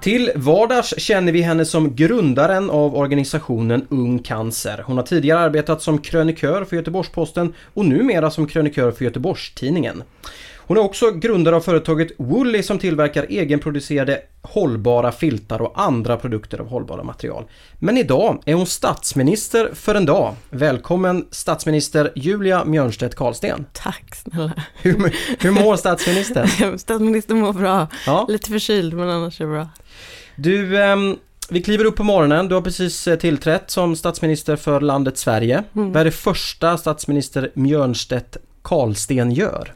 Till vardags känner vi henne som grundaren av organisationen Ung Cancer. Hon har tidigare arbetat som krönikör för Göteborgs-Posten och numera som krönikör för Göteborgs-Tidningen. Hon är också grundare av företaget Woolly som tillverkar egenproducerade hållbara filtar och andra produkter av hållbara material. Men idag är hon statsminister för en dag. Välkommen statsminister Julia Mjörnstedt Karlsten. Tack snälla. Hur, hur mår statsministern? Statsministern mår bra. Ja. Lite förkyld men annars är det bra. Du, ehm, vi kliver upp på morgonen. Du har precis eh, tillträtt som statsminister för landet Sverige. Mm. Vad är det första statsminister Mjörnstedt Karlsten gör?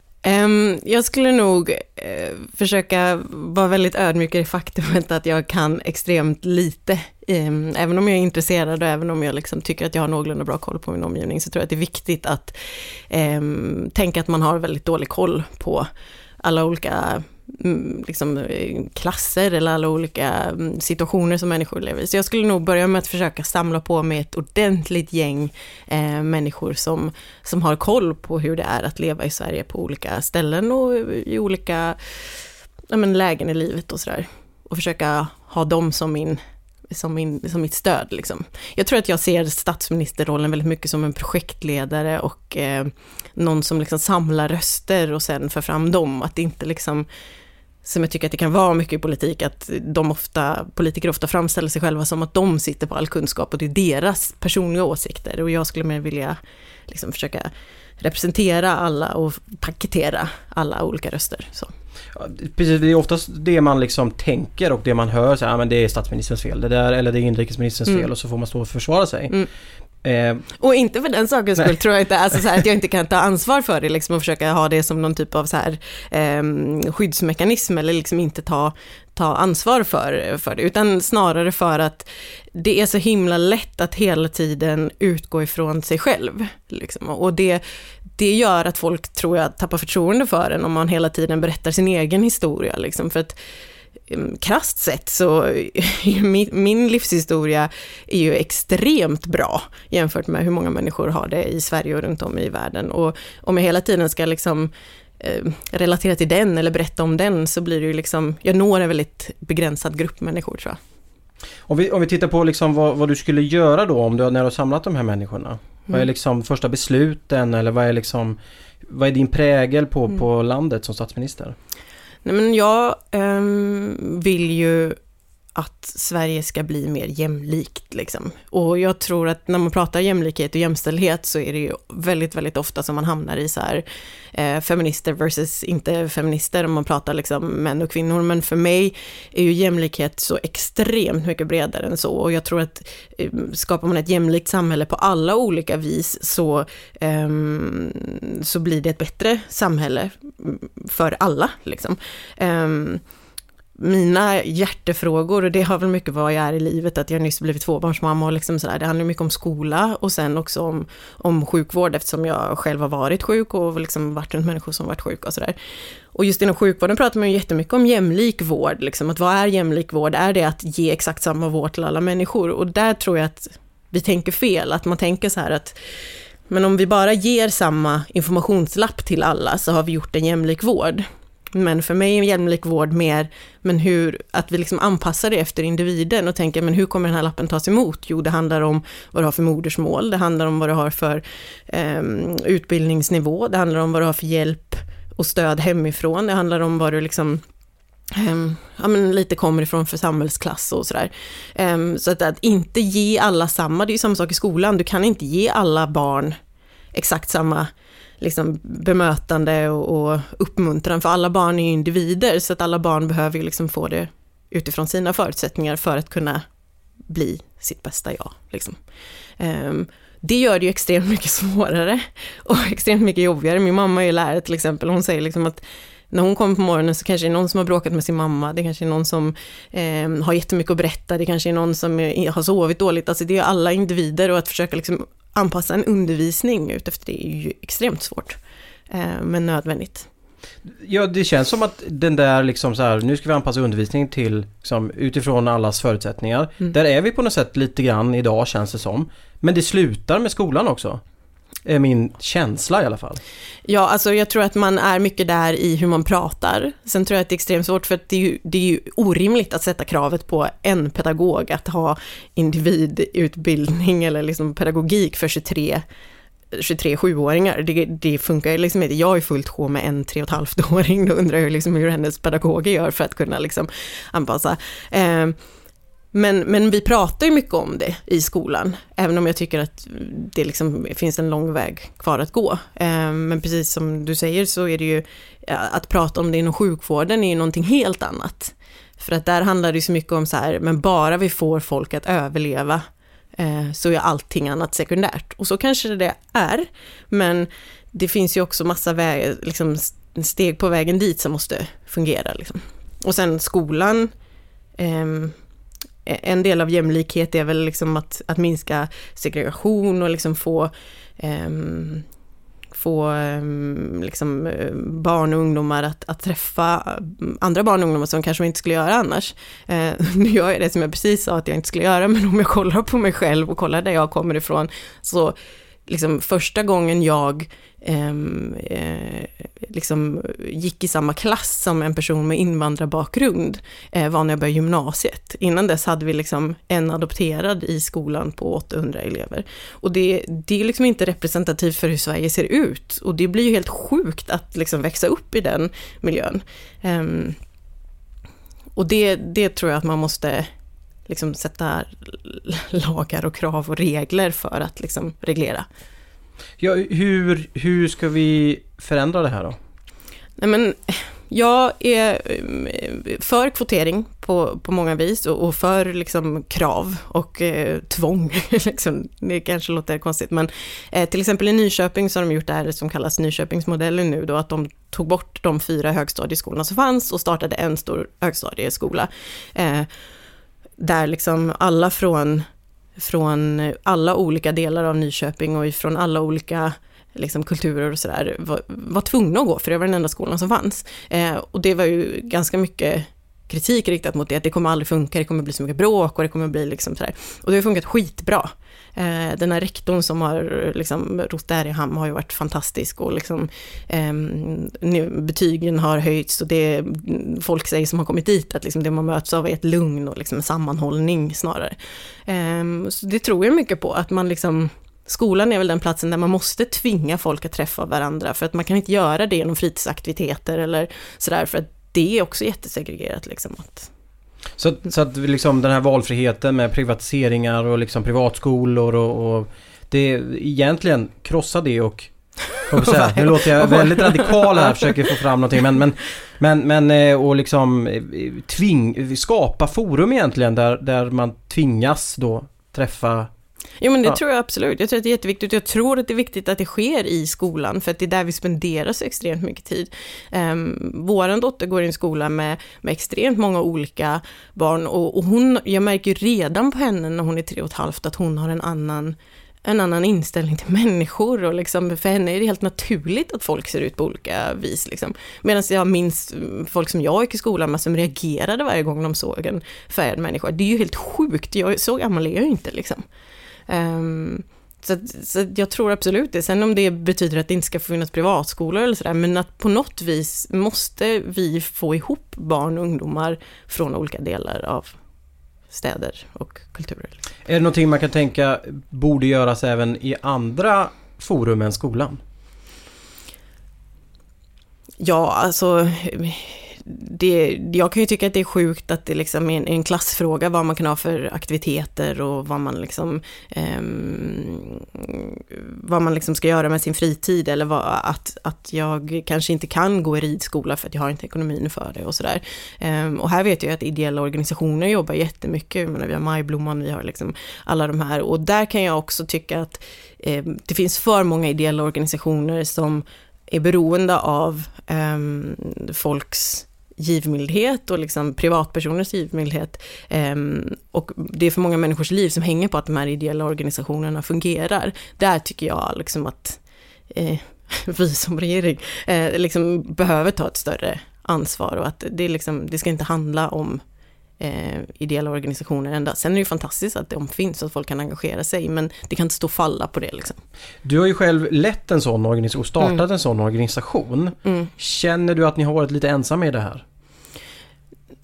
Jag skulle nog eh, försöka vara väldigt ödmjuk i det faktumet att jag kan extremt lite. Även om jag är intresserad och även om jag liksom tycker att jag har någorlunda bra koll på min omgivning så tror jag att det är viktigt att tänka att man har väldigt dålig koll på alla olika Mm, liksom, eh, klasser eller alla olika mm, situationer som människor lever i. Så jag skulle nog börja med att försöka samla på mig ett ordentligt gäng eh, människor som, som har koll på hur det är att leva i Sverige på olika ställen och eh, i olika ja, men, lägen i livet och sådär. Och försöka ha dem som min som, min, som mitt stöd. Liksom. Jag tror att jag ser statsministerrollen väldigt mycket som en projektledare och eh, någon som liksom samlar röster och sen för fram dem. Att det inte liksom, som jag tycker att det kan vara mycket i politik, att de ofta, politiker ofta framställer sig själva som att de sitter på all kunskap och det är deras personliga åsikter. Och jag skulle mer vilja liksom försöka representera alla och paketera alla olika röster. Så. Precis, det är oftast det man liksom tänker och det man hör, så här, "Ah, men det är statsministerns fel, det där, eller det är inrikesministerns Mm. fel och så får man stå och försvara sig. Mm. Eh, Och inte för den sakens skull tror jag inte, alltså så här, att jag inte kan ta ansvar för det liksom och försöka ha det som någon typ av så här, eh, skyddsmekanism eller liksom inte ta, ta ansvar för, för det, utan snarare för att det är så himla lätt att hela tiden utgå ifrån sig själv. Liksom. Och det, det gör att folk, tror jag, tappar förtroende för en om man hela tiden berättar sin egen historia. Liksom. För att eh, krasst sett så är min, min livshistoria är ju extremt bra jämfört med hur många människor har det i Sverige och runt om i världen. Och om jag hela tiden ska liksom eh, relatera till den eller berätta om den så blir det ju liksom, jag når en väldigt begränsad grupp människor tror jag om, vi, om vi tittar på liksom vad, vad du skulle göra då om du, när du har samlat de här människorna. Vad är Mm. liksom första besluten eller vad är liksom vad är din prägel på, Mm. på landet som statsminister? Nej, men jag ehm, vill ju att Sverige ska bli mer jämlikt. Liksom. Och jag tror att när man pratar jämlikhet och jämställdhet så är det ju väldigt, väldigt ofta som man hamnar i så här eh, feminister versus inte feminister om man pratar liksom män och kvinnor. Men för mig är ju jämlikhet så extremt mycket bredare än så. Och jag tror att eh, skapar man ett jämlikt samhälle på alla olika vis så, eh, så blir det ett bättre samhälle mm, för alla. Liksom. Ehm, mina hjärtefrågor, och det har väl mycket vad jag är i livet, att jag nyss blivit tvåbarnsmamma och liksom sådär, det handlar mycket om skola och sen också om, om sjukvård eftersom jag själv har varit sjuk och liksom varit runt människor som varit sjuka och sådär. Och just inom sjukvården pratar man ju jättemycket om jämlik vård, liksom, att vad är jämlik vård? Är det att ge exakt samma vård till alla människor? Och där tror jag att vi tänker fel, att man tänker så här att Men om vi bara ger samma informationslapp till alla så har vi gjort en jämlik vård. Men för mig är en jämlik vård mer, men hur, att vi liksom anpassar det efter individen och tänker, men hur kommer den här lappen tas emot? Jo, det handlar om vad du har för modersmål, det handlar om vad du har för eh, utbildningsnivå, det handlar om vad du har för hjälp och stöd hemifrån, det handlar om vad du liksom Um, ja, men lite kommer ifrån för samhällsklass och sådär. Um, så att, att, inte ge alla samma, det är ju samma sak i skolan, du kan inte ge alla barn exakt samma liksom, bemötande och, och uppmuntran, för alla barn är ju individer, så att alla barn behöver ju liksom få det utifrån sina förutsättningar för att kunna bli sitt bästa jag. Liksom. Um, det gör det ju extremt mycket svårare och extremt mycket jobbigare. Min mamma är ju lärare till exempel, hon säger liksom att när hon kommer på morgonen så kanske det är någon som har bråkat med sin mamma, det kanske är någon som eh, har jättemycket att berätta, det kanske är någon som är, har sovit dåligt, alltså det är alla individer och att försöka liksom anpassa en undervisning utefter det är ju extremt svårt, eh, men nödvändigt. Ja, det känns som att den där liksom så här, nu ska vi anpassa undervisningen till liksom, utifrån allas förutsättningar. Mm. Där är vi på något sätt lite grann idag känns det som. Men det slutar med skolan också är min känsla i alla fall. Ja, alltså jag tror att man är mycket där i hur man pratar. Sen tror jag att det är extremt svårt för att det är ju, det är ju orimligt att sätta kravet på en pedagog att ha individutbildning eller liksom pedagogik för 23 23-7-åringar, det, det, funkar ju liksom inte. Jag är fullt sjå med en 3,5-åring, då undrar jag liksom hur hennes pedagoger gör för att kunna liksom anpassa. Eh, men, men vi pratar ju mycket om det i skolan, även om jag tycker att det liksom finns en lång väg kvar att gå. Ehm, men precis som du säger så är det ju, eh, att prata om det inom sjukvården är ju någonting helt annat. För att där handlar det ju så mycket om så här, men bara vi får folk att överleva eh, så är allting annat sekundärt. Och så kanske det är, men det finns ju också massa väg, liksom, steg på vägen dit som måste fungera. Liksom. Och sen skolan, eh, Eh, en del av jämlikhet är väl liksom att, att minska segregation och liksom få um, få ehm, liksom, eh, barn och ungdomar att, att träffa mm, andra barn och ungdomar som kanske inte skulle göra annars. Eh, nu gör jag det som jag precis sa att jag inte skulle göra, men om jag kollar på mig själv och kollar där jag kommer ifrån, så liksom första gången jag ehm, eh, liksom gick i samma klass som en person med invandrarbakgrund eh, var när jag började gymnasiet. Innan dess hade vi liksom en adopterad i skolan på 800 elever. Och det, det är liksom inte representativt för hur Sverige ser ut. Och det blir ju helt sjukt att liksom växa upp i den miljön. Eh, och det, det tror jag att man måste liksom sätta lagar och krav och regler för att liksom reglera. Ja, hur, hur ska vi förändra det här då? Nej, men jag är eh, för kvotering på, på många vis och, och för liksom krav och eh, tvång. liksom. Det kanske låter konstigt men eh, till exempel i Nyköping så har de gjort det här som kallas Nyköpingsmodellen nu då att de tog bort de fyra högstadieskolorna som fanns och startade en stor högstadieskola. Eh, där liksom alla från från alla olika delar av Nyköping och från alla olika liksom, kulturer och sådär var, var tvungna att gå, för det var den enda skolan som fanns. Eh, och det var ju ganska mycket kritik riktat mot det, att det kommer aldrig funka, det kommer bli så mycket bråk och det kommer bli liksom sådär. Och det har funkat skitbra. Eh, den här rektorn som har liksom rott där i hamn har ju varit fantastisk och liksom eh, betygen har höjts och det folk säger som har kommit dit att liksom det man möts av är ett lugn och liksom sammanhållning snarare. Eh, så det tror jag mycket på, att man liksom Skolan är väl den platsen där man måste tvinga folk att träffa varandra för att man kan inte göra det genom fritidsaktiviteter eller sådär för att det är också jättesegregerat liksom. Att, så, så att liksom den här valfriheten med privatiseringar och liksom privatskolor och, och det egentligen krossa det och säga, nu låter jag väldigt radikal här, försöker få fram någonting men, men, men, men eh, och liksom eh, tving, skapa forum egentligen där, där man tvingas då träffa Jo men det ja. tror jag absolut. Jag tror att det är jätteviktigt. Jag tror att det är viktigt att det sker i skolan, för att det är där vi spenderar så extremt mycket tid. Um, våran dotter går i en skola med, med extremt många olika barn och, och hon, jag märker redan på henne när hon är tre och ett halvt att hon har en annan en annan inställning till människor och liksom, för henne är det helt naturligt att folk ser ut på olika vis. Liksom. Medan jag minns folk som jag gick i skolan med som reagerade varje gång de såg en färgad människa. Det är ju helt sjukt, jag, så gammal är jag ju inte liksom. Um, Så, så jag tror absolut det. Sen om det betyder att det inte ska finnas privatskolor eller sådär, men att på något vis måste vi få ihop barn och ungdomar från olika delar av städer och kulturer. Är det någonting man kan tänka borde göras även i andra forum än skolan? Ja, alltså det, jag kan ju tycka att det är sjukt att det liksom är en, en klassfråga vad man kan ha för aktiviteter och vad man liksom eh, vad man liksom ska göra med sin fritid eller vad, att, att jag kanske inte kan gå i ridskola för att jag har inte ekonomin för det och sådär. Eh, och här vet jag att ideella organisationer jobbar jättemycket, jag menar, vi har Majblomman, vi har liksom alla de här och där kan jag också tycka att eh, det finns för många ideella organisationer som är beroende av ehm, folks givmildhet och liksom privatpersoners givmildhet. Ehm, och det är för många människors liv som hänger på att de här ideella organisationerna fungerar. Där tycker jag liksom att eh, vi som regering eh, liksom behöver ta ett större ansvar och att det, liksom, det ska inte handla om eh, ideella organisationer ända. Sen är det ju fantastiskt att de finns och att folk kan engagera sig, men det kan inte stå och falla på det. Liksom. Du har ju själv lett en sån organisation, startat mm. en sån organisation. Mm. Känner du att ni har varit lite ensamma i det här?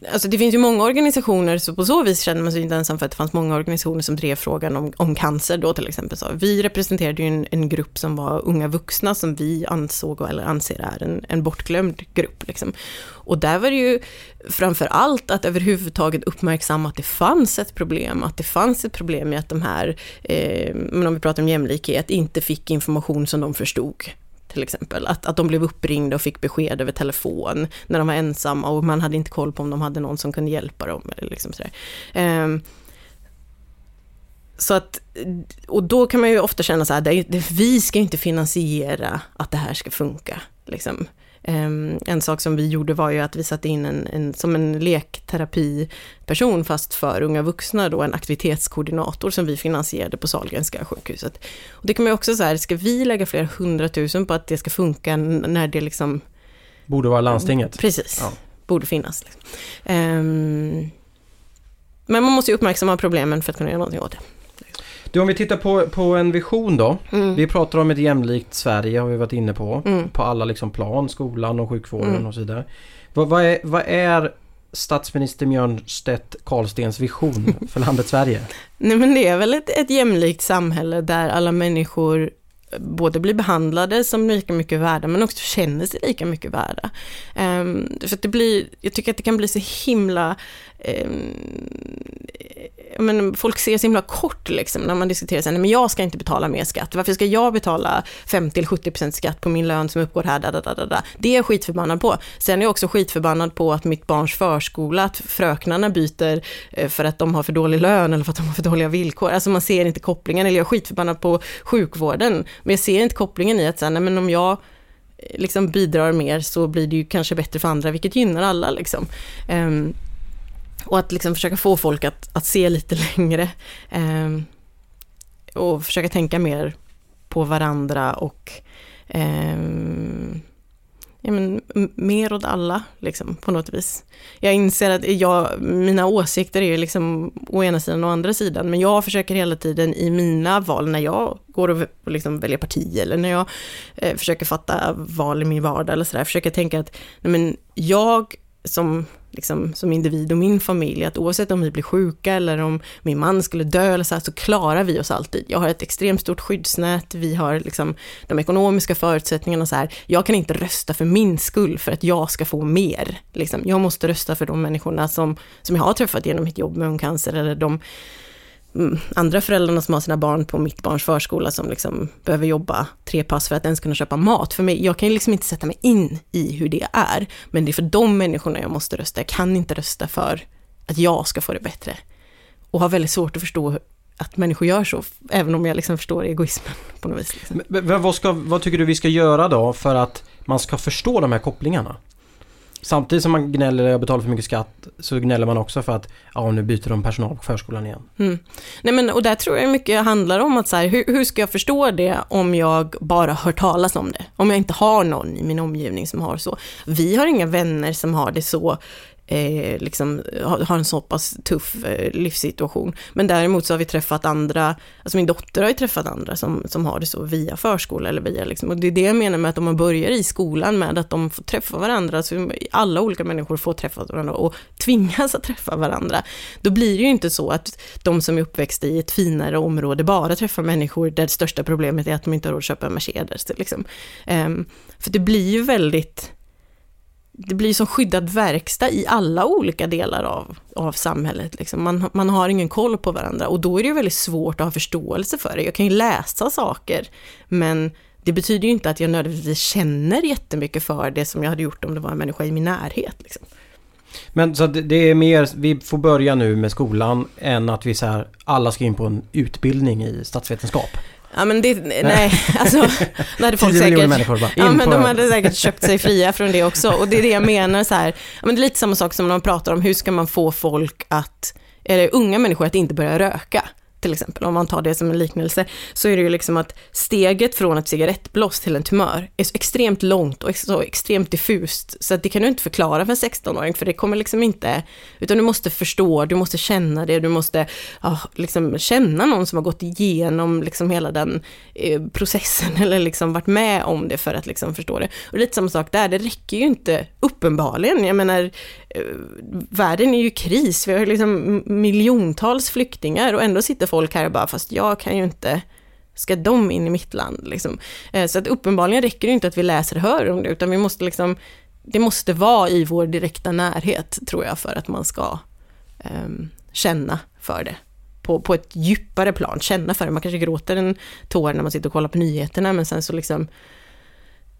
Alltså det finns ju många organisationer, så på så vis känner man sig inte ensam för att det fanns många organisationer som drev frågan om, om cancer då till exempel. Så vi representerade ju en, en grupp som var unga vuxna som vi ansåg, eller anser är en, en bortglömd grupp. Liksom. Och där var det ju framför allt att överhuvudtaget uppmärksamma att det fanns ett problem, att det fanns ett problem med att de här, eh, men om vi pratar om jämlikhet, inte fick information som de förstod till exempel. Att, att de blev uppringda och fick besked över telefon när de var ensamma och man hade inte koll på om de hade någon som kunde hjälpa dem. Eller liksom sådär. Um, så att, och då kan man ju ofta känna så här, det, det, vi ska inte finansiera att det här ska funka. Liksom. Um, en sak som vi gjorde var ju att vi satte in en, en, som en lekterapiperson fast för unga vuxna då, en aktivitetskoordinator som vi finansierade på Sahlgrenska sjukhuset. Och det kan man ju också säga, ska vi lägga flera hundratusen på att det ska funka när det liksom... Borde vara landstinget. Precis, ja. borde finnas. Liksom. Um, men man måste ju uppmärksamma problemen för att kunna göra någonting åt det. Du, om vi tittar på, på en vision då. Mm. Vi pratar om ett jämlikt Sverige har vi varit inne på. Mm. På alla liksom plan, skolan och sjukvården mm. och så vidare. Vad, vad, är, vad är statsminister Björn Stedt Karlstens vision för landet Sverige? Nej men det är väl ett, ett jämlikt samhälle där alla människor både blir behandlade som lika mycket värda men också känner sig lika mycket värda. Um, för det blir, jag tycker att det kan bli så himla eh, men folk ser så himla kort liksom när man diskuterar sen, men jag ska inte betala mer skatt. Varför ska jag betala 50-70% skatt på min lön som uppgår här, da, da, da, da. Det är jag skitförbannad på. Sen är jag också skitförbannad på att mitt barns förskola, att fröknarna byter eh, för att de har för dålig lön eller för att de har för dåliga villkor. Alltså man ser inte kopplingen, eller jag är skitförbannad på sjukvården, men jag ser inte kopplingen i att sen, nej men om jag eh, liksom bidrar mer så blir det ju kanske bättre för andra, vilket gynnar alla liksom. Um, och att liksom försöka få folk att, att se lite längre. Eh, och försöka tänka mer på varandra och eh, ja, men, mer åt alla, liksom, på något vis. Jag inser att jag, mina åsikter är liksom å ena sidan och å andra sidan, men jag försöker hela tiden i mina val, när jag går och liksom väljer parti eller när jag eh, försöker fatta val i min vardag eller sådär, försöker tänka att nej, men jag som liksom, som individ och min familj, att oavsett om vi blir sjuka eller om min man skulle dö eller så här, så klarar vi oss alltid. Jag har ett extremt stort skyddsnät, vi har liksom de ekonomiska förutsättningarna så här. Jag kan inte rösta för min skull för att jag ska få mer. Liksom. Jag måste rösta för de människorna som, som jag har träffat genom mitt jobb med ungcancer eller de Mm, andra föräldrarna som har sina barn på mitt barns förskola som liksom behöver jobba tre pass för att ens kunna köpa mat. För mig, jag kan ju liksom inte sätta mig in i hur det är, men det är för de människorna jag måste rösta. Jag kan inte rösta för att jag ska få det bättre. Och har väldigt svårt att förstå att människor gör så, även om jag liksom förstår egoismen på något vis. Liksom. Men, vad, ska, vad tycker du vi ska göra då för att man ska förstå de här kopplingarna? Samtidigt som man gnäller och betalar för mycket skatt så gnäller man också för att ja, nu byter de personal på förskolan igen. Mm. Nej men och där tror jag mycket handlar om att så här, hur, hur, ska jag förstå det om jag bara hör talas om det? Om jag inte har någon i min omgivning som har så. Vi har inga vänner som har det så eh, liksom, har, har en så pass tuff eh, livssituation. Men däremot så har vi träffat andra, alltså min dotter har ju träffat andra som, som har det så via förskola eller via liksom, och det är det jag menar med att om man börjar i skolan med att de får träffa varandra, så alla olika människor får träffa varandra och tvingas att träffa varandra, då blir det ju inte så att de som är uppväxta i ett finare område bara träffar människor där det största problemet är att de inte har råd att köpa en Mercedes. Liksom. Eh, för det blir ju väldigt det blir som skyddad verkstad i alla olika delar av, av samhället. Liksom. Man, man har ingen koll på varandra och då är det ju väldigt svårt att ha förståelse för det. Jag kan ju läsa saker, men det betyder ju inte att jag nödvändigtvis känner jättemycket för det som jag hade gjort om det var en människa i min närhet. Liksom. Men så det är mer, vi får börja nu med skolan än att vi så här, alla ska in på en utbildning i statsvetenskap. Ja men det, nej, alltså, då hade folk säkert, människor bara, ja men de hade säkert köpt sig fria från det också. Och det är det jag menar så här, ja men det är lite samma sak som när man pratar om hur ska man få folk att, eller unga människor att inte börja röka till exempel, om man tar det som en liknelse, så är det ju liksom att steget från ett cigarettblås till en tumör är så extremt långt och så extremt diffust, så att det kan du inte förklara för en 16-åring, för det kommer liksom inte, utan du måste förstå, du måste känna det, du måste ja, liksom känna någon som har gått igenom liksom hela den eh, processen, eller liksom varit med om det för att liksom förstå det. Och lite samma sak där, det räcker ju inte, uppenbarligen, jag menar, Eh, världen är ju kris, vi har liksom miljontals flyktingar och ändå sitter folk här och bara, fast jag kan ju inte, ska de in i mitt land liksom? Eh, så att uppenbarligen räcker det inte att vi läser och hör om det, utan vi måste liksom, det måste vara i vår direkta närhet, tror jag, för att man ska um, känna för det. På, på ett djupare plan, känna för det. Man kanske gråter en tår när man sitter och kollar på nyheterna, men sen så liksom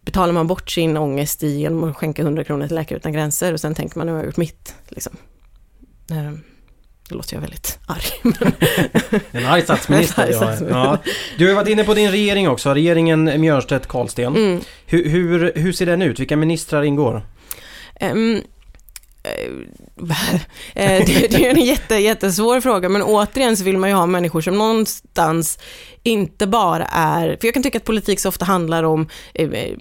betalar man bort sin ångest genom att skänka 100 kronor till Läkare Utan Gränser och sen tänker man, nu har jag gjort mitt. Liksom. Um, då låter jag väldigt arg. en arg statsminister. en arg statsminister. Ja. Du har varit inne på din regering också, regeringen Mjörstedt Karlsten. Mm. Hur, hur, hur, ser den ut? Vilka ministrar ingår? Um, det, är en jätte, jättesvår fråga, men återigen så vill man ju ha människor som någonstans inte bara är, för jag kan tycka att politik så ofta handlar om eh,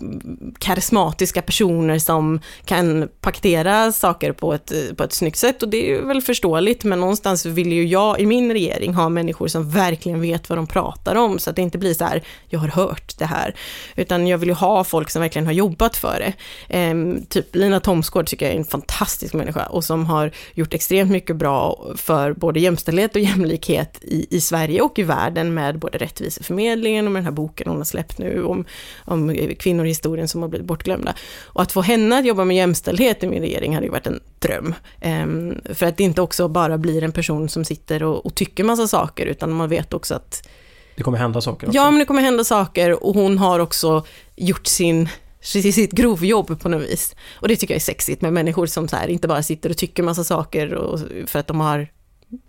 karismatiska personer som kan paketera saker på ett, eh, på ett snyggt sätt och det är väl förståeligt, men någonstans vill ju jag i min regering ha människor som verkligen vet vad de pratar om, så att det inte blir så här, jag har hört det här, utan jag vill ju ha folk som verkligen har jobbat för det. Eh, typ Lina Thomsgård tycker jag är en fantastisk människa och som har gjort extremt mycket bra för både jämställdhet och jämlikhet i, i Sverige och i världen med både Rättviseförmedlingen och med den här boken hon har släppt nu om, om kvinnor i historien som har blivit bortglömda. Och att få henne att jobba med jämställdhet i min regering hade ju varit en dröm. Um, för att det inte också bara blir en person som sitter och, och tycker massa saker, utan man vet också att det kommer hända saker också. Ja, men det kommer hända saker och hon har också gjort sin sitt grovjobb på något vis. Och det tycker jag är sexigt med människor som så här, inte bara sitter och tycker massa saker och, för att de har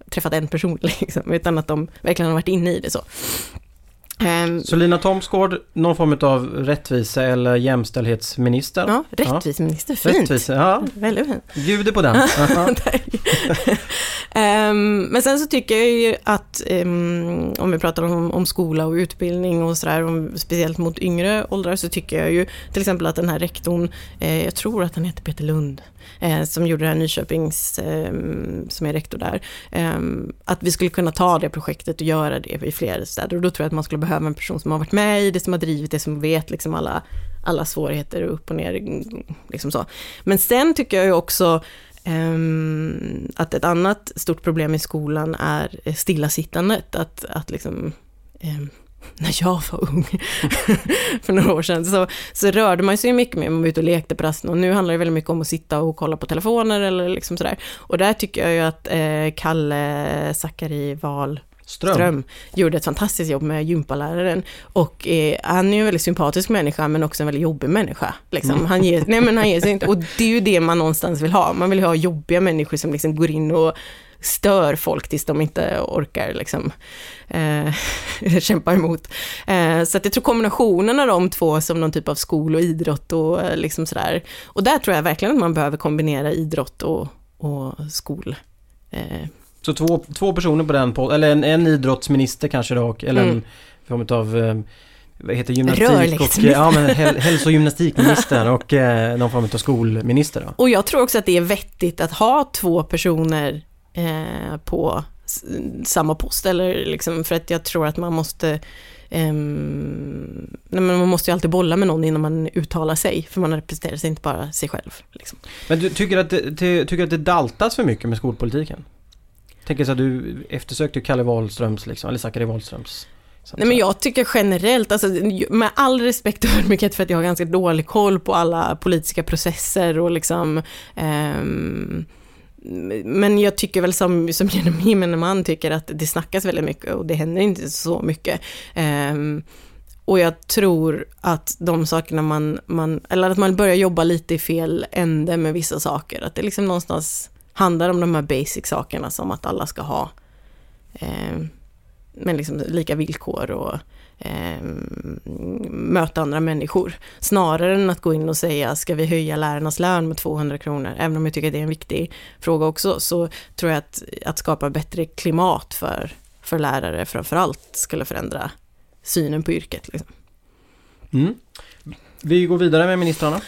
träffat en person, liksom, utan att de verkligen har varit inne i det så. Um, så Lina Thomsgård, någon form av rättvise eller jämställdhetsminister? Ja, rättviseminister, fint. Rättvise, ja. Väldigt fint. Bjuder på den. um, men sen så tycker jag ju att, um, om vi pratar om, om skola och utbildning och sådär, speciellt mot yngre åldrar, så tycker jag ju till exempel att den här rektorn, eh, jag tror att han heter Peter Lund, eh, som gjorde det här Nyköpings, eh, som är rektor där, eh, att vi skulle kunna ta det projektet och göra det i fler städer. Och då tror jag att man skulle behöva en person som har varit med i det, som har drivit det, som vet liksom alla, alla svårigheter upp och ner. Liksom så. Men sen tycker jag ju också eh, att ett annat stort problem i skolan är stillasittandet. Att, att liksom, eh, när jag var ung, för några år sedan, så, så rörde man sig mycket mer, man var ute och lekte på rasten och nu handlar det väldigt mycket om att sitta och kolla på telefoner eller liksom sådär. Och där tycker jag ju att eh, Kalle Zackari Wahl Ström. Ström. gjorde ett fantastiskt jobb med gympaläraren. Och eh, han är ju en väldigt sympatisk människa, men också en väldigt jobbig människa. Liksom. Mm. Han, ger, nej, men han ger sig inte. Och det är ju det man någonstans vill ha. Man vill ha jobbiga människor som liksom går in och stör folk tills de inte orkar liksom, eh, kämpa emot. Eh, så att jag tror kombinationen av de två som någon typ av skol och idrott och eh, liksom sådär. Och där tror jag verkligen att man behöver kombinera idrott och, och skol. Eh. Så två, två personer på den, eller en, en idrottsminister kanske då, eller mm. en form av vad heter gymnastik och ja, men häl, hälso och gymnastikminister och eh, någon form av skolminister. Då. Och jag tror också att det är vettigt att ha två personer eh, på samma post, eller liksom, för att jag tror att man måste Um, nej, men man måste ju alltid bolla med någon innan man uttalar sig, för man representerar sig inte bara sig själv. Liksom. Men du tycker att, det, ty, tycker att det daltas för mycket med skolpolitiken? Tänker så att du eftersökte Kalle Wahlströms, liksom, eller Zackari Wahlströms Nej men jag tycker generellt, alltså, med all respekt och ödmjukhet för att jag har ganska dålig koll på alla politiska processer och liksom um, men jag tycker väl som, som gemene man tycker att det snackas väldigt mycket och det händer inte så mycket. Um, och jag tror att de sakerna man, man, eller att man börjar jobba lite i fel ände med vissa saker, att det liksom någonstans handlar om de här basic sakerna som att alla ska ha eh, men liksom lika villkor och eh, möta andra människor. Snarare än att gå in och säga, ska vi höja lärarnas lön med 200 kronor? Även om jag tycker att det är en viktig fråga också, så tror jag att, att skapa bättre klimat för, för lärare framförallt skulle förändra synen på yrket. Liksom. Mm. Vi går vidare med ministrarna.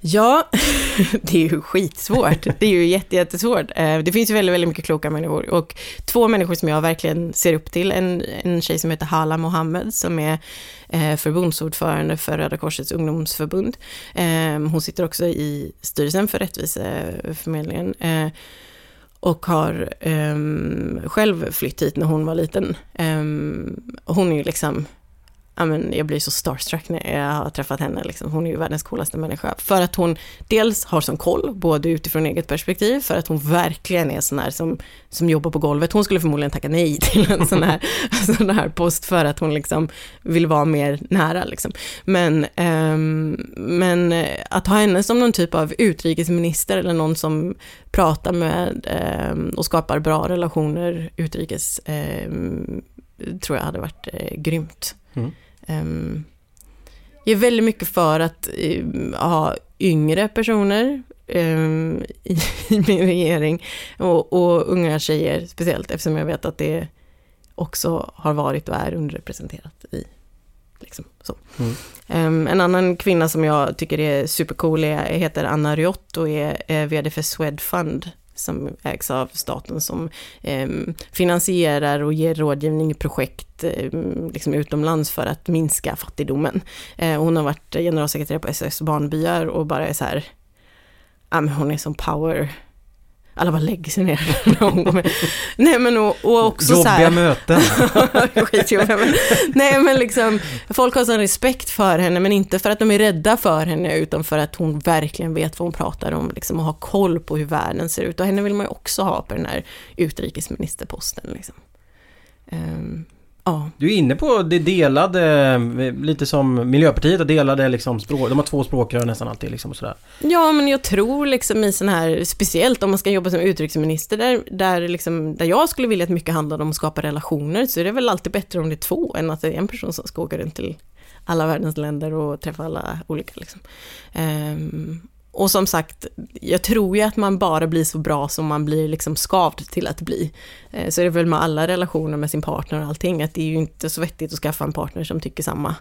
Ja, det är ju skitsvårt. Det är ju jättesvårt. Eh, det finns ju väldigt, väldigt mycket kloka människor och två människor som jag verkligen ser upp till. En, en tjej som heter Hala Mohammed som är eh, förbundsordförande för Röda Korsets ungdomsförbund. Eh, hon sitter också i styrelsen för Rättviseförmedlingen och har um, själv flytt hit när hon var liten. Um, hon är ju liksom ja, men jag blir så starstruck när jag har träffat henne. Liksom. Hon är ju världens coolaste människa. För att hon dels har sån koll, både utifrån eget perspektiv, för att hon verkligen är sån här som, som jobbar på golvet. Hon skulle förmodligen tacka nej till en sån här, sån här post för att hon liksom vill vara mer nära. Liksom. Men, um, men eh, att ha henne som någon typ av utrikesminister eller någon som pratar med um, och skapar bra relationer utrikes um, tror jag hade varit uh, grymt. Mm. Um, jag är väldigt mycket för att uh, ha yngre personer um, i, i, min regering och, och, unga tjejer speciellt eftersom jag vet att det också har varit och är underrepresenterat i Liksom, så. Mm. Um, en annan kvinna som jag tycker är supercool är, heter Anna Riotto och är, är vd för Swedfund som ägs av staten som eh, finansierar och ger rådgivning i projekt eh, liksom utomlands för att minska fattigdomen. Eh, hon har varit generalsekreterare på SOS Barnbyar och bara är så här, ja men hon är som power alla bara lägger sig ner någon gång. Nej men och, och också Jobbiga så här, möten. skitjobbiga men, Nej men liksom, folk har sån respekt för henne men inte för att de är rädda för henne utan för att hon verkligen vet vad hon pratar om liksom, och har koll på hur världen ser ut. Och henne vill man ju också ha på den här utrikesministerposten. Liksom. Um, Ja. Du är inne på det delade, lite som Miljöpartiet delade liksom språk, de har två språkrör nästan alltid liksom och sådär. Ja, men jag tror liksom i sån här, speciellt om man ska jobba som utrikesminister där, där, liksom, där jag skulle vilja att mycket handlar om att skapa relationer, så är det väl alltid bättre om det är två än att det är en person som ska åka runt till alla världens länder och träffa alla olika. Liksom. Um, och som sagt, jag tror ju att man bara blir så bra som man blir liksom skavd till att bli. Eh, så är det väl med alla relationer med sin partner och allting, att det är ju inte så vettigt att skaffa en partner som tycker samma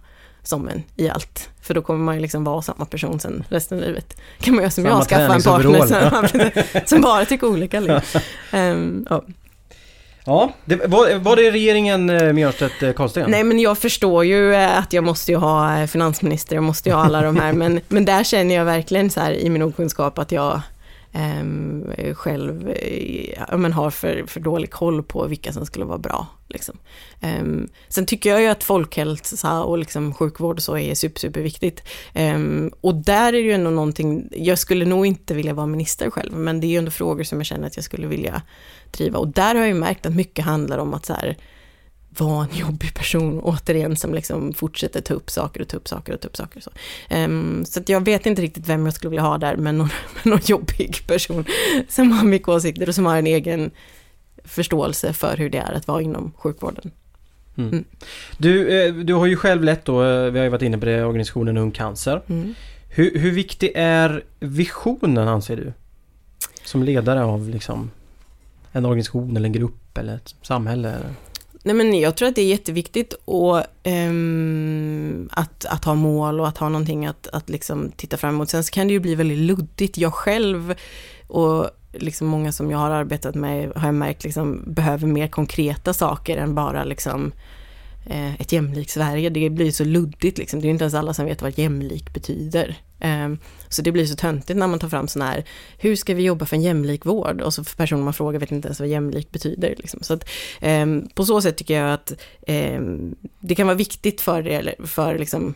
som en i allt. För då kommer man ju liksom vara samma person sen resten av livet. Kan man göra som samma jag, skaffa en partner som, som bara tycker olika. Liksom. Um, ja. Ja, det, var, var det regeringen eh, Mjörstedt eh, Karlsten? Nej men jag förstår ju eh, att jag måste ju ha finansminister, jag måste ju ha alla de här, men, men där känner jag verkligen så här i min okunskap att jag um, själv ja, men har för, för dålig koll på vilka som skulle vara bra. Liksom. Um, sen tycker jag ju att folkhälsa och liksom sjukvård och så är super, superviktigt. Um, och där är det ju ändå någonting, jag skulle nog inte vilja vara minister själv, men det är ju ändå frågor som jag känner att jag skulle vilja driva. Och där har jag ju märkt att mycket handlar om att så här, vara en jobbig person, återigen, som liksom fortsätter ta upp saker och ta upp saker och ta upp saker. Så, um, så jag vet inte riktigt vem jag skulle vilja ha där, men någon, men någon jobbig person som har mycket åsikter och som har en egen förståelse för hur det är att vara inom sjukvården. Mm. Mm. Du, eh, du har ju själv lett då, eh, vi har ju varit inne på det, organisationen Ung Cancer. Mm. Hur, hur viktig är visionen anser du? Som ledare av liksom en organisation eller en grupp eller ett samhälle? nej men jag tror att det är jätteviktigt och, um, att, att ha mål och att ha någonting att, att liksom titta fram emot. Sen så kan det ju bli väldigt luddigt. Jag själv och liksom många som jag har arbetat med har jag märkt liksom behöver mer konkreta saker än bara liksom eh, ett jämlikt Sverige. Det blir så luddigt liksom. Det är inte ens alla som vet vad jämlik betyder. Ehm, så det blir så töntigt när man tar fram sådana här, hur ska vi jobba för en jämlik vård? Och så för personer man frågar vet inte ens vad jämlik betyder. Liksom. Så att, eh, på så sätt tycker jag att ehm, det kan vara viktigt för, det, för, liksom,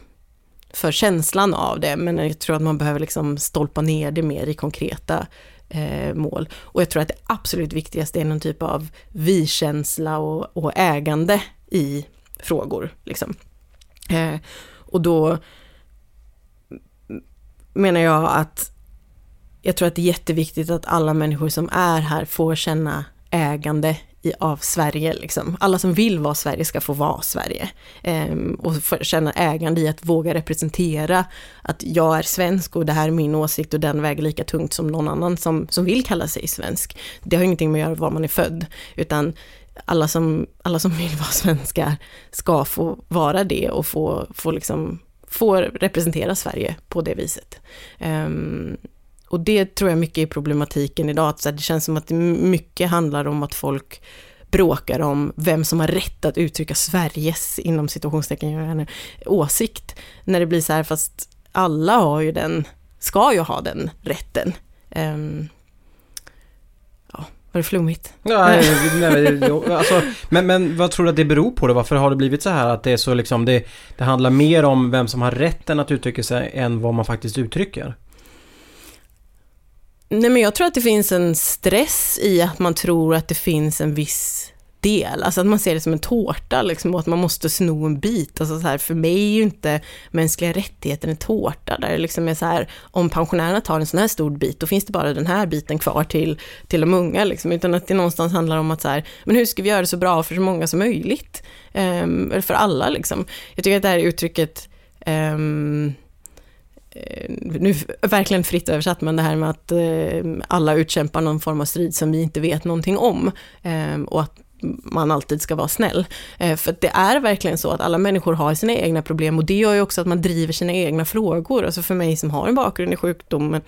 för känslan av det, men jag tror att man behöver liksom stolpa ner det mer i konkreta eh, mål. Och jag tror att det absolut viktigaste är någon typ av vi-känsla och, och ägande i frågor. Liksom. Eh, och då menar jag att jag tror att det är jätteviktigt att alla människor som är här får känna ägande i, av Sverige. Liksom. Alla som vill vara Sverige ska få vara Sverige. Ehm, och känna ägande i att våga representera att jag är svensk och det här är min åsikt och den väger lika tungt som någon annan som, som vill kalla sig svensk. Det har ingenting med att göra var man är född, utan alla som, alla som vill vara svenskar ska få vara det och få, få liksom får representera Sverige på det viset. Um, och det tror jag mycket är problematiken idag, att det känns som att mycket handlar om att folk bråkar om vem som har rätt att uttrycka Sveriges, inom situationstecken, åsikt. När det blir så här, fast alla har ju den, ska ju ha den rätten. Um, var det flummigt? Nej, nej alltså, men, men vad tror du att det beror på då? Varför har det blivit så här att det är så liksom det, det handlar mer om vem som har rätten att uttrycka sig än vad man faktiskt uttrycker? Nej men jag tror att det finns en stress i att man tror att det finns en viss del, alltså att man ser det som en tårta liksom, och att man måste sno en bit. Alltså så här, för mig är ju inte mänskliga rättigheter en tårta, där det liksom är så här, om pensionärerna tar en sån här stor bit, då finns det bara den här biten kvar till, till de unga, liksom, utan att det någonstans handlar om att så här, men hur ska vi göra det så bra för så många som möjligt? Um, eller för alla liksom. Jag tycker att det här uttrycket um, Eh, nu verkligen fritt översatt, men det här med att eh, alla utkämpar någon form av strid som vi inte vet någonting om. Eh, och att man alltid ska vara snäll. Eh, för det är verkligen så att alla människor har sina egna problem och det gör ju också att man driver sina egna frågor. Alltså för mig som har en bakgrund i sjukdomen,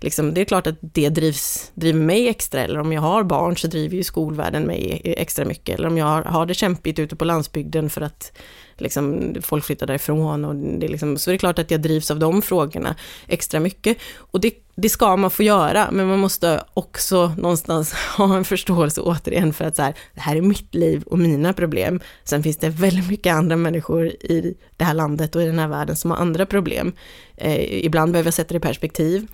liksom, det är klart att det drivs, driver mig extra. Eller om jag har barn så driver ju skolvärlden mig extra mycket. Eller om jag har, har det kämpigt ute på landsbygden för att liksom, folk flyttar därifrån. Och det liksom, så det är klart att jag drivs av de frågorna extra mycket. Och det, det ska man få göra, men man måste också någonstans ha en förståelse återigen för att så här, det här är mitt liv och mina problem. Sen finns det väldigt mycket andra människor i det här landet och i den här världen som har andra problem. Eh, ibland behöver jag sätta det i perspektiv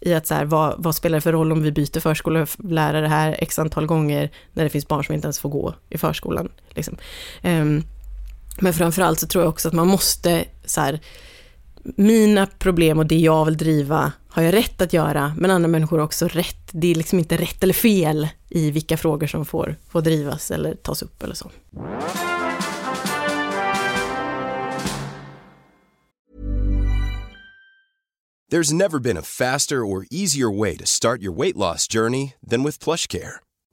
i att så här, vad, vad, spelar det för roll om vi byter förskollärare här x antal gånger när det finns barn som inte ens får gå i förskolan. Liksom. Um, men framförallt så tror jag också att man måste så här, mina problem och det jag vill driva har jag rätt att göra, men andra människor har också rätt. Det är liksom inte rätt eller fel i vilka frågor som får, får drivas eller tas upp eller så. There's never been a faster or easier way to start your weight loss journey than with plush care.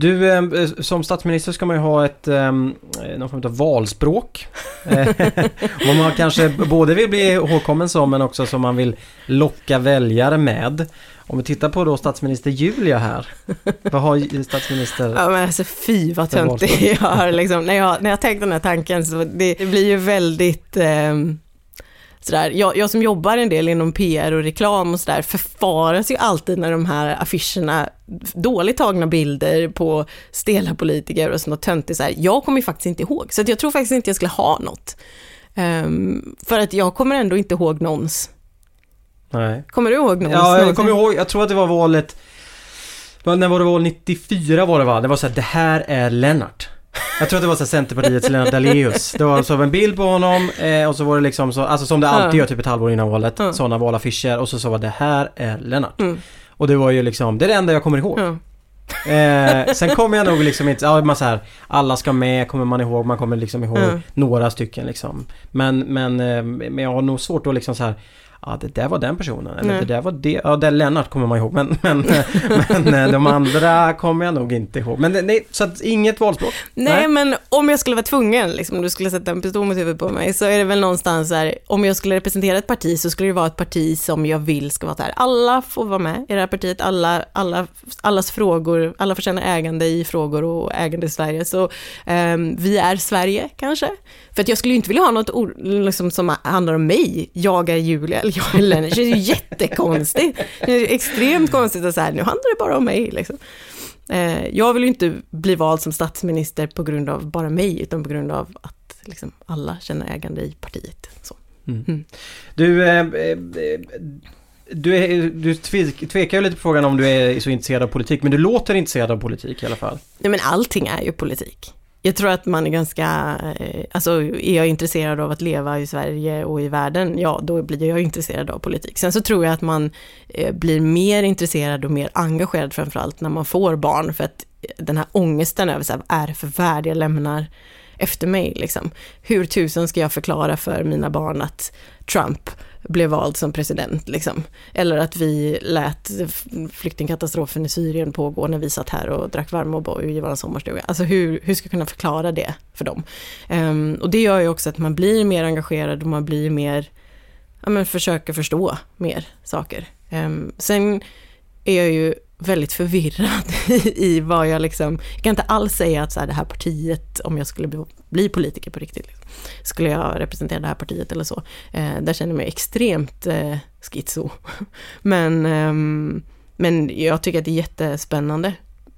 Du, eh, som statsminister ska man ju ha ett, eh, någon form av valspråk. Eh, Vad man kanske både vill bli ihågkommen som men också som man vill locka väljare med. Om vi tittar på då statsminister Julia här. Vad har statsminister... Ja men alltså fy vad töntigt jag har liksom, när jag, när jag tänkt den här tanken så det, det blir ju väldigt eh, sådär, jag, jag som jobbar en del inom PR och reklam och sådär förfaras ju alltid när de här affischerna, dåligt tagna bilder på stela politiker och sånt töntigt så här. Jag kommer ju faktiskt inte ihåg, så jag tror faktiskt inte jag skulle ha något. Um, för att jag kommer ändå inte ihåg någons. Nej. Kommer du ihåg någons? Ja, jag kommer ihåg, jag tror att det var valet när var det val 94 var det va? Det var så här, det här är Lennart. Jag tror att det var så här Centerpartiets Lennart Daléus. Det var så en bild på honom eh, och så var det liksom så, alltså som det alltid gör typ ett halvår innan valet. Ja. Sådana valaffischer och så sa det här är Lennart. Mm. Och det var ju liksom, det är det enda jag kommer ihåg. Ja. Eh, sen kommer jag nog liksom inte, ja man så här, alla ska med kommer man ihåg, man kommer liksom ihåg några stycken liksom. Men, men, eh, men jag har nog svårt att liksom så här Ja det där var den personen, eller Nej. det där var det, ja det är Lennart kommer man ihåg men, men, men eh, de andra kommer jag nog inte ihåg. Men nej, så att inget valspråk. Nej, men om jag skulle vara tvungen, liksom, om du skulle sätta en pistol mot huvudet på mig, så är det väl någonstans här, om jag skulle representera ett parti så skulle det vara ett parti som jag vill ska vara här, alla får vara med i det här partiet, alla, alla, allas frågor, alla känna ägande i frågor och ägande i Sverige. Så ehm, vi är Sverige kanske. För att jag skulle ju inte vilja ha något ord liksom, som handlar om mig, jag är Julia jag Lennart, det känns ju jättekonstigt. Det är extremt konstigt att säga, nu handlar det bara om mig liksom. Eh, jag vill ju inte bli vald som statsminister på grund av bara mig, utan på grund av att liksom, alla känner ägande i partiet. Så. Du, eh, eh, du, är, du tvek- tvekar ju lite på frågan om du är så intresserad av politik men du låter intresserad av politik i alla fall. Nej, men allting är ju politik. Jag tror att man är ganska, eh, alltså är jag intresserad av att leva i Sverige och i världen, ja då blir jag intresserad av politik. Sen så tror jag att man eh, blir mer intresserad och mer engagerad framförallt när man får barn, för att eh, den här ångesten över så här, vad är det för värld jag lämnar efter mig liksom. Hur tusen ska jag förklara för mina barn att Trump blev vald som president liksom. Eller att vi lät flyktingkatastrofen i Syrien pågå när vi satt här och drack varm O'boy i vår sommarstuga. Alltså hur, hur ska jag kunna förklara det för dem? Um, och det gör ju också att man blir mer engagerad och man blir mer, ja men försöker förstå mer saker. Um, sen är jag ju väldigt förvirrad i vad jag liksom, jag kan inte alls säga att så här, det här partiet, om jag skulle bli, politiker på riktigt, liksom, skulle jag representera det här partiet eller så. Eh, där känner jag mig extremt eh, schizo. Men, ehm, men jag tycker att det är jättespännande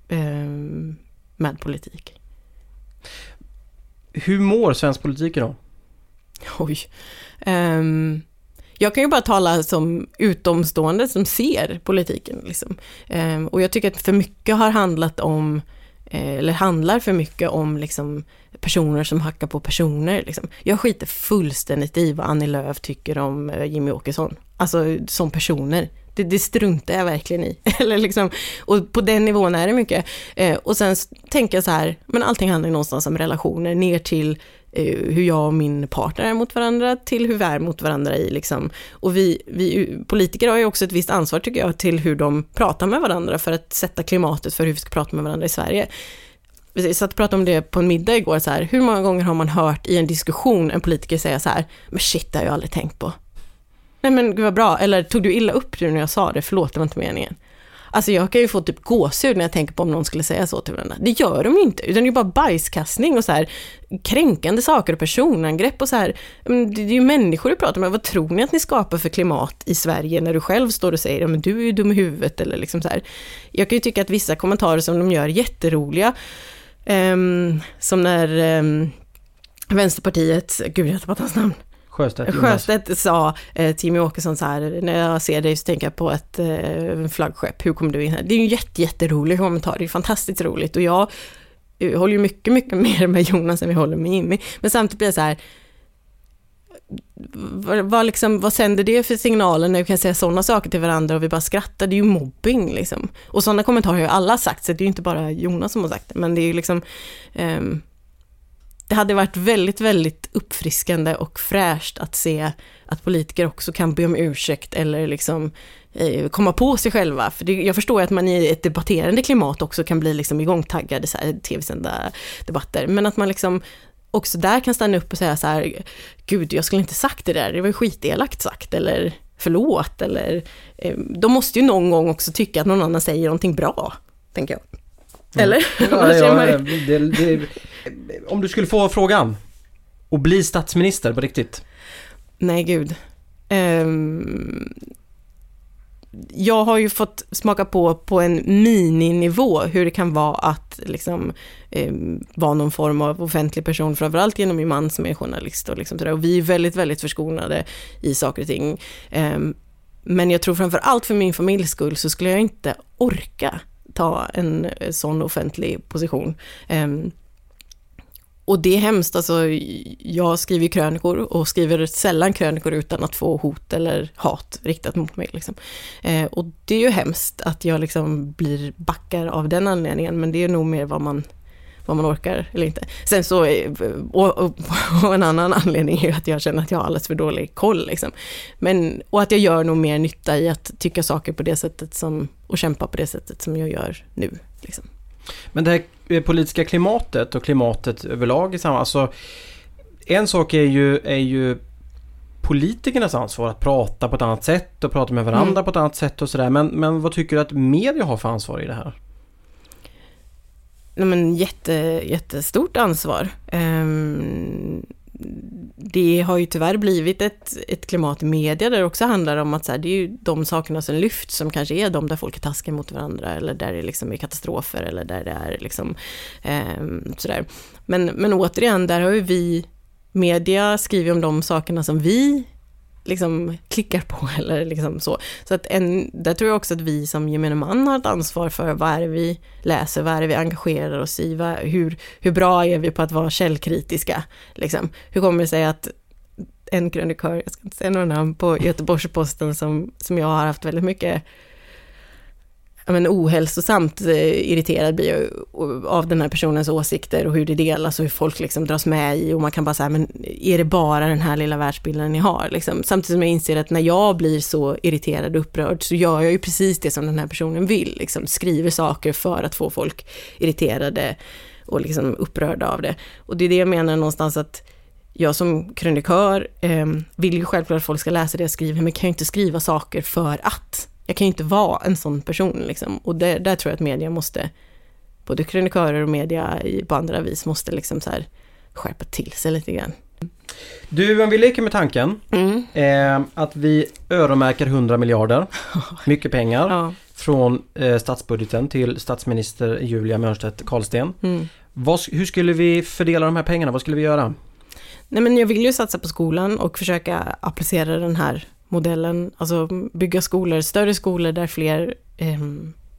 ehm, med politik. Hur mår svensk politik idag? Oj. Ehm, jag kan ju bara tala som utomstående som ser politiken. Liksom. Ehm, och jag tycker att för mycket har handlat om, eh, eller handlar för mycket om liksom, personer som hackar på personer. Liksom. Jag skiter fullständigt i vad Annie Lööf tycker om eh, Jimmy Åkesson. Alltså som personer. Det, det struntar jag verkligen i. Eller liksom, och på den nivån är det mycket. Eh, och sen tänker jag så här, men allting handlar ju någonstans om relationer, ner till eh, hur jag och min partner är mot varandra, till hur vi är mot varandra i liksom. Och vi, vi politiker har ju också ett visst ansvar tycker jag, till hur de pratar med varandra för att sätta klimatet för hur vi ska prata med varandra i Sverige. Vi satt och pratade om det på en middag igår, så här, hur många gånger har man hört i en diskussion en politiker säga så här, men shit, det har jag aldrig tänkt på. Nej men gud vad bra, eller tog du illa upp det när jag sa det, förlåt det var inte meningen. Alltså jag kan ju få typ gåshud när jag tänker på om någon skulle säga så till varandra. Det gör de ju inte, utan det är ju bara bajskastning och så här kränkande saker och personangrepp och så här. Det är ju människor du pratar med, vad tror ni att ni skapar för klimat i Sverige när du själv står och säger, ja men du är ju dum i huvudet eller liksom så här. Jag kan ju tycka att vissa kommentarer som de gör är jätteroliga. Ehm, som när ehm, Vänsterpartiet, gud jag har tappat hans namn. Sjöstedt. Sjöstedt sa eh, till Jimmy Åkesson så här, när jag ser dig så tänker jag på ett eh, flaggskepp, hur kom du in här? Det är ju en jätte, jätterolig kommentar, det är fantastiskt roligt och jag eh, håller ju mycket, mycket mer med Jonas än vi håller med Jimmy. Men samtidigt blir det så här, vad, vad, liksom, vad sänder det för signaler när vi kan säga sådana saker till varandra och vi bara skrattar? Det är ju mobbing liksom. Och sådana kommentarer har ju alla sagt, så det är ju inte bara Jonas som har sagt det, men det är ju liksom um, det hade varit väldigt, väldigt uppfriskande och fräscht att se att politiker också kan be om ursäkt eller liksom eh, komma på sig själva. För det, jag förstår att man i ett debatterande klimat också kan bli liksom igångtaggade så här tv-sända debatter, men att man liksom också där kan stanna upp och säga så här, gud, jag skulle inte sagt det där, det var ju skitelakt sagt, eller förlåt, eller eh, de måste ju någon gång också tycka att någon annan säger någonting bra, tänker jag. Eller? Ja, ja, det, det, om du skulle få frågan och bli statsminister på riktigt? Nej, gud. Um, jag har ju fått smaka på på en mininivå hur det kan vara att liksom eh, vara någon form av offentlig person, framförallt genom min man som är journalist och liksom sådär. Och vi är väldigt, väldigt förskonade i saker och ting. Eh, men jag tror framför allt för min familjs skull så skulle jag inte orka ta en eh, sån offentlig position. Eh, och det är hemskt, alltså jag skriver krönikor och skriver sällan krönikor utan att få hot eller hat riktat mot mig. Liksom. Eh, och det är ju hemskt att jag liksom blir backar av den anledningen, men det är nog mer vad man, vad man orkar eller inte. Sen så, eh, och, och, och en annan anledning är att jag känner att jag har alldeles för dålig koll. Liksom. Men, och att jag gör nog mer nytta i att tycka saker på det sättet som, och kämpa på det sättet som jag gör nu. Liksom. Men det här politiska klimatet och klimatet överlag i samhället. Alltså, en sak är ju, är ju politikernas ansvar att prata på ett annat sätt och prata med varandra mm. på ett annat sätt och sådär. Men, men vad tycker du att media har för ansvar i det här? Nej, men jätte, jättestort ansvar. Um, det har ju tyvärr blivit ett, ett klimat i media där det också handlar om att så här, det är ju de sakerna som lyfts som kanske är de där folk är taskiga mot varandra eller där det liksom är katastrofer eller där det är liksom eh, sådär. Men, men återigen, där har ju vi, media skriver om de sakerna som vi liksom klickar på eller liksom så. Så att en, där tror jag också att vi som gemene man har ett ansvar för vad är det vi läser, vad är det vi engagerar oss i, vad, hur, hur bra är vi på att vara källkritiska? Liksom. Hur kommer det sig att en krönikör, jag ska inte säga några namn, på Göteborgs-Posten som, som jag har haft väldigt mycket men, ohälsosamt eh, irriterad blir jag av den här personens åsikter och hur det delas och hur folk liksom dras med i och man kan bara säga, men är det bara den här lilla världsbilden ni har? Liksom. Samtidigt som jag inser att när jag blir så irriterad och upprörd så gör jag ju precis det som den här personen vill, liksom, skriver saker för att få folk irriterade och liksom upprörda av det. Och det är det jag menar någonstans att jag som krönikör eh, vill ju självklart att folk ska läsa det jag skriver, men kan ju inte skriva saker för att jag kan ju inte vara en sån person liksom. Och det, där tror jag att media måste, både krönikörer och media på andra vis måste liksom så här skärpa till sig lite grann. Du, om vi leker med tanken mm. eh, att vi öronmärker 100 miljarder, mycket pengar, ja. från eh, statsbudgeten till statsminister Julia Mörnstedt Karlsten. Mm. Vad, hur skulle vi fördela de här pengarna? Vad skulle vi göra? Nej men jag vill ju satsa på skolan och försöka applicera den här modellen, alltså bygga skolor, större skolor där fler eh,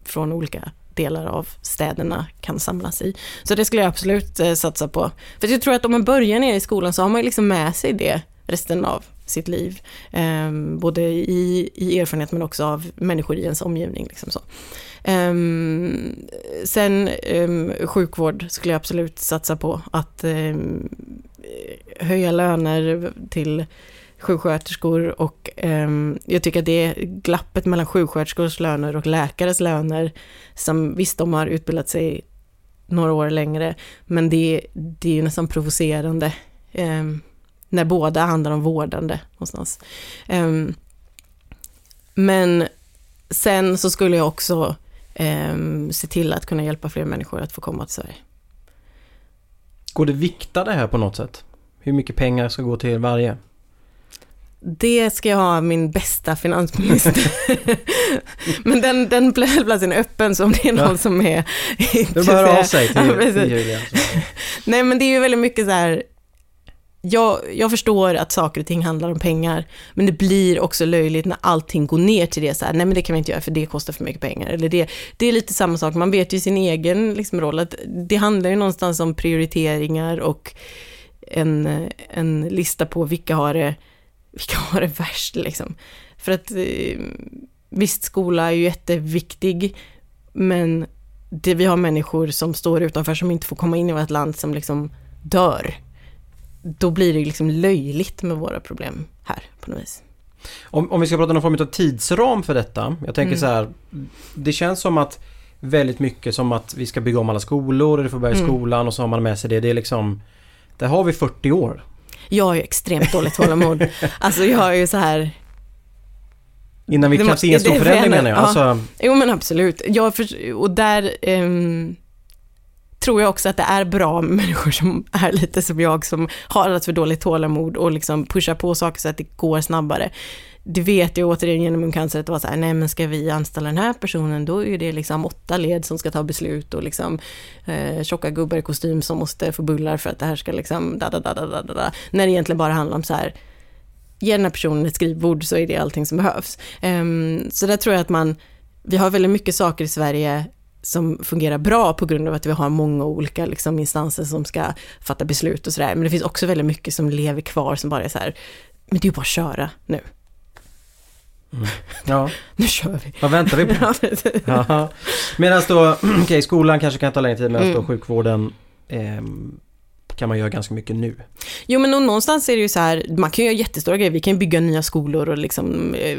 från olika delar av städerna kan samlas i. Så det skulle jag absolut eh, satsa på. För jag tror att om man börjar ner i skolan så har man liksom med sig det resten av sitt liv. Eh, både i, i erfarenhet men också av människor i ens omgivning. Liksom så. Eh, sen ehm, sjukvård skulle jag absolut satsa på. Att ehm, höja löner till sjuksköterskor och eh, jag tycker att det är glappet mellan sjuksköterskors löner och läkares löner som visst, de har utbildat sig några år längre, men det, det är ju nästan provocerande eh, när båda handlar om vårdande någonstans. Eh, men sen så skulle jag också eh, se till att kunna hjälpa fler människor att få komma till Sverige. Går det vikta det här på något sätt? Hur mycket pengar ska gå till varje? Det ska jag ha min bästa finansminister. men den, den platsen är öppen så om det är någon ja. som är... Du bara höra av sig till, till Julia. Nej men det är ju väldigt mycket så här, jag, jag förstår att saker och ting handlar om pengar, men det blir också löjligt när allting går ner till det så här, nej men det kan vi inte göra för det kostar för mycket pengar. Eller det, det är lite samma sak, man vet ju sin egen liksom, roll, att det handlar ju någonstans om prioriteringar och en, en lista på vilka har det, vilka har det värst liksom. För att eh, visst, skola är ju jätteviktig, men det, vi har människor som står utanför som inte får komma in i vårt land som liksom dör. Då blir det liksom löjligt med våra problem här på något vis. Om, om vi ska prata någon form av tidsram för detta. Jag tänker Mm. så här. Det känns som att väldigt mycket som att vi ska bygga om alla skolor det får börja i Mm. skolan och så har man med sig det. Det är liksom... Där har vi 40 år. Jag har ju extremt dåligt tålamod. Alltså jag har ju så här, Innan vi kan se en stor förändring menar jag. ja. Alltså, jo men absolut. Jag för, och där ehm, tror jag också att det är bra med människor som är lite som jag, som har alldeles för dåligt tålamod och liksom pushar på saker så att det går snabbare. Det vet jag återigen genom cancer att det var så här, nej men ska vi anställa den här personen, då är det liksom åtta led som ska ta beslut och liksom eh, tjocka gubbar i kostym som måste få bullar för att det här ska liksom da da da da da da, da. När det egentligen bara handlar om så här, ge den här personen ett skrivbord så är det allting som behövs. Um, så där tror jag att man, vi har väldigt mycket saker i Sverige som fungerar bra på grund av att vi har många olika liksom, instanser som ska fatta beslut och sådär. Men det finns också väldigt mycket som lever kvar som bara är så här, men det är ju bara att köra nu. ja, Nu kör vi. vad väntar vi på? Ja. Medan då, okej skolan kanske kan ta längre tid medan då Mm. sjukvården ehm, kan man göra ganska mycket nu. Jo men någonstans är det ju så här, man kan ju göra jättestora grejer, vi kan bygga nya skolor och liksom eh,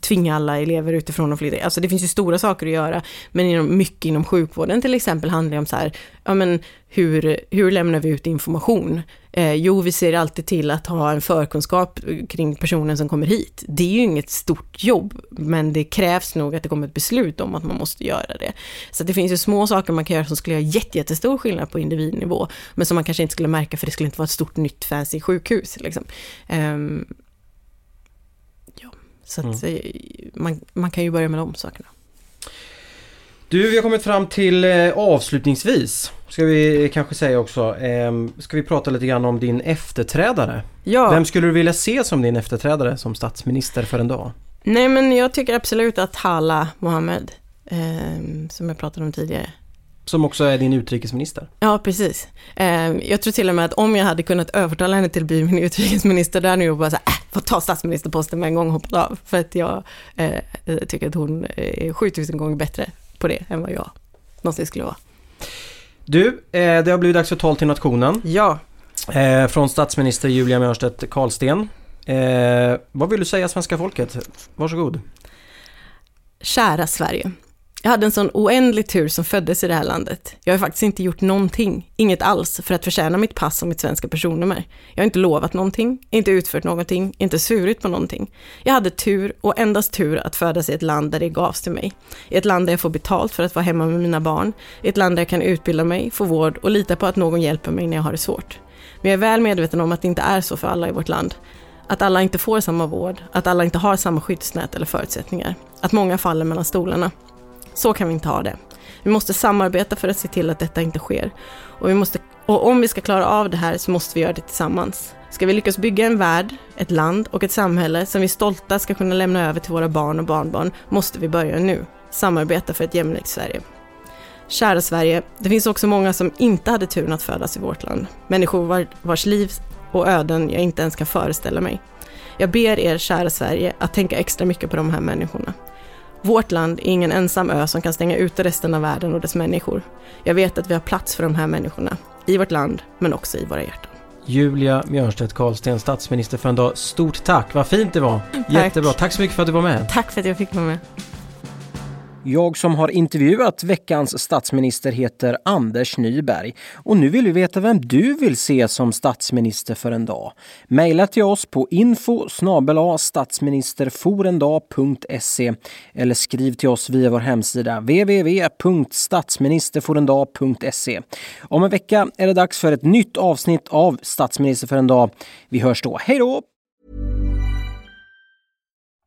tvinga alla elever utifrån att flytta. Alltså det finns ju stora saker att göra, men inom, mycket inom sjukvården till exempel handlar det om så här, ja men hur, hur lämnar vi ut information? Eh, jo, vi ser alltid till att ha en förkunskap kring personen som kommer hit. Det är ju inget stort jobb, men det krävs nog att det kommer ett beslut om att man måste göra det. Så det finns ju små saker man kan göra som skulle göra jätte, jättestor skillnad på individnivå, men som man kanske inte skulle märka för det skulle inte vara ett stort nytt fancy sjukhus. Liksom. Eh, så att eh, man, man kan ju börja med de sakerna. Du, vi har kommit fram till eh, avslutningsvis. Ska vi kanske säga också. ehm, ska vi prata lite grann om din efterträdare? Ja. Vem skulle du vilja se som din efterträdare som statsminister för en dag? Nej, men jag tycker absolut att Hala Mohammed, ehm, som jag pratade om tidigare, Som också är din utrikesminister. Ja, precis. Ehm, jag tror till och med att om jag hade kunnat övertala henne till att bli min utrikesminister, där hade jag bara så här, äh, får ta statsministerposten med en gång och hoppat av. För att jag eh, tycker att hon är 7000 gånger bättre på det än vad jag någonsin skulle vara. Du, eh, det har blivit dags för tal till nationen. Ja, Eh, från statsminister Julia Mörstedt Karlsten. Eh, vad vill du säga svenska folket? Varsågod. kära Sverige. Jag hade en sån oändlig tur som föddes i det här landet. Jag har faktiskt inte gjort någonting, inget alls, för att förtjäna mitt pass och mitt svenska personnummer. Jag har inte lovat någonting, inte utfört någonting, inte svurit på någonting. Jag hade tur och endast tur att födas i ett land där det gavs till mig. I ett land där jag får betalt för att vara hemma med mina barn. I ett land där jag kan utbilda mig, få vård och lita på att någon hjälper mig när jag har det svårt. Men jag är väl medveten om att det inte är så för alla i vårt land. Att alla inte får samma vård, att alla inte har samma skyddsnät eller förutsättningar. Att många faller mellan stolarna. Så kan vi inte ha det. Vi måste samarbeta för att se till att detta inte sker. Och, vi måste, och om vi ska klara av det här så måste vi göra det tillsammans. Ska vi lyckas bygga en värld, ett land och ett samhälle som vi stolta ska kunna lämna över till våra barn och barnbarn måste vi börja nu. Samarbeta för ett jämlikt Sverige. Kära Sverige, det finns också många som inte hade turen att födas i vårt land. Människor vars liv och öden jag inte ens kan föreställa mig. Jag ber er, kära Sverige, att tänka extra mycket på de här människorna. Vårt land är ingen ensam ö som kan stänga ute resten av världen och dess människor. Jag vet att vi har plats för de här människorna, i vårt land, men också i våra hjärtan. Julia Mjörnstedt Karlsten, statsminister för en dag. Stort tack, vad fint det var. Jättebra, tack så mycket för att du var med. Tack för att jag fick vara med. Jag som har intervjuat veckans statsminister heter Anders Nyberg och nu vill vi veta vem du vill se som statsminister för en dag. Maila till oss på info statsministerforendag.se eller skriv till oss via vår hemsida www.statsministerforendag.se. Om en vecka är det dags för ett nytt avsnitt av Statsminister för en dag. Vi hörs då. Hej då!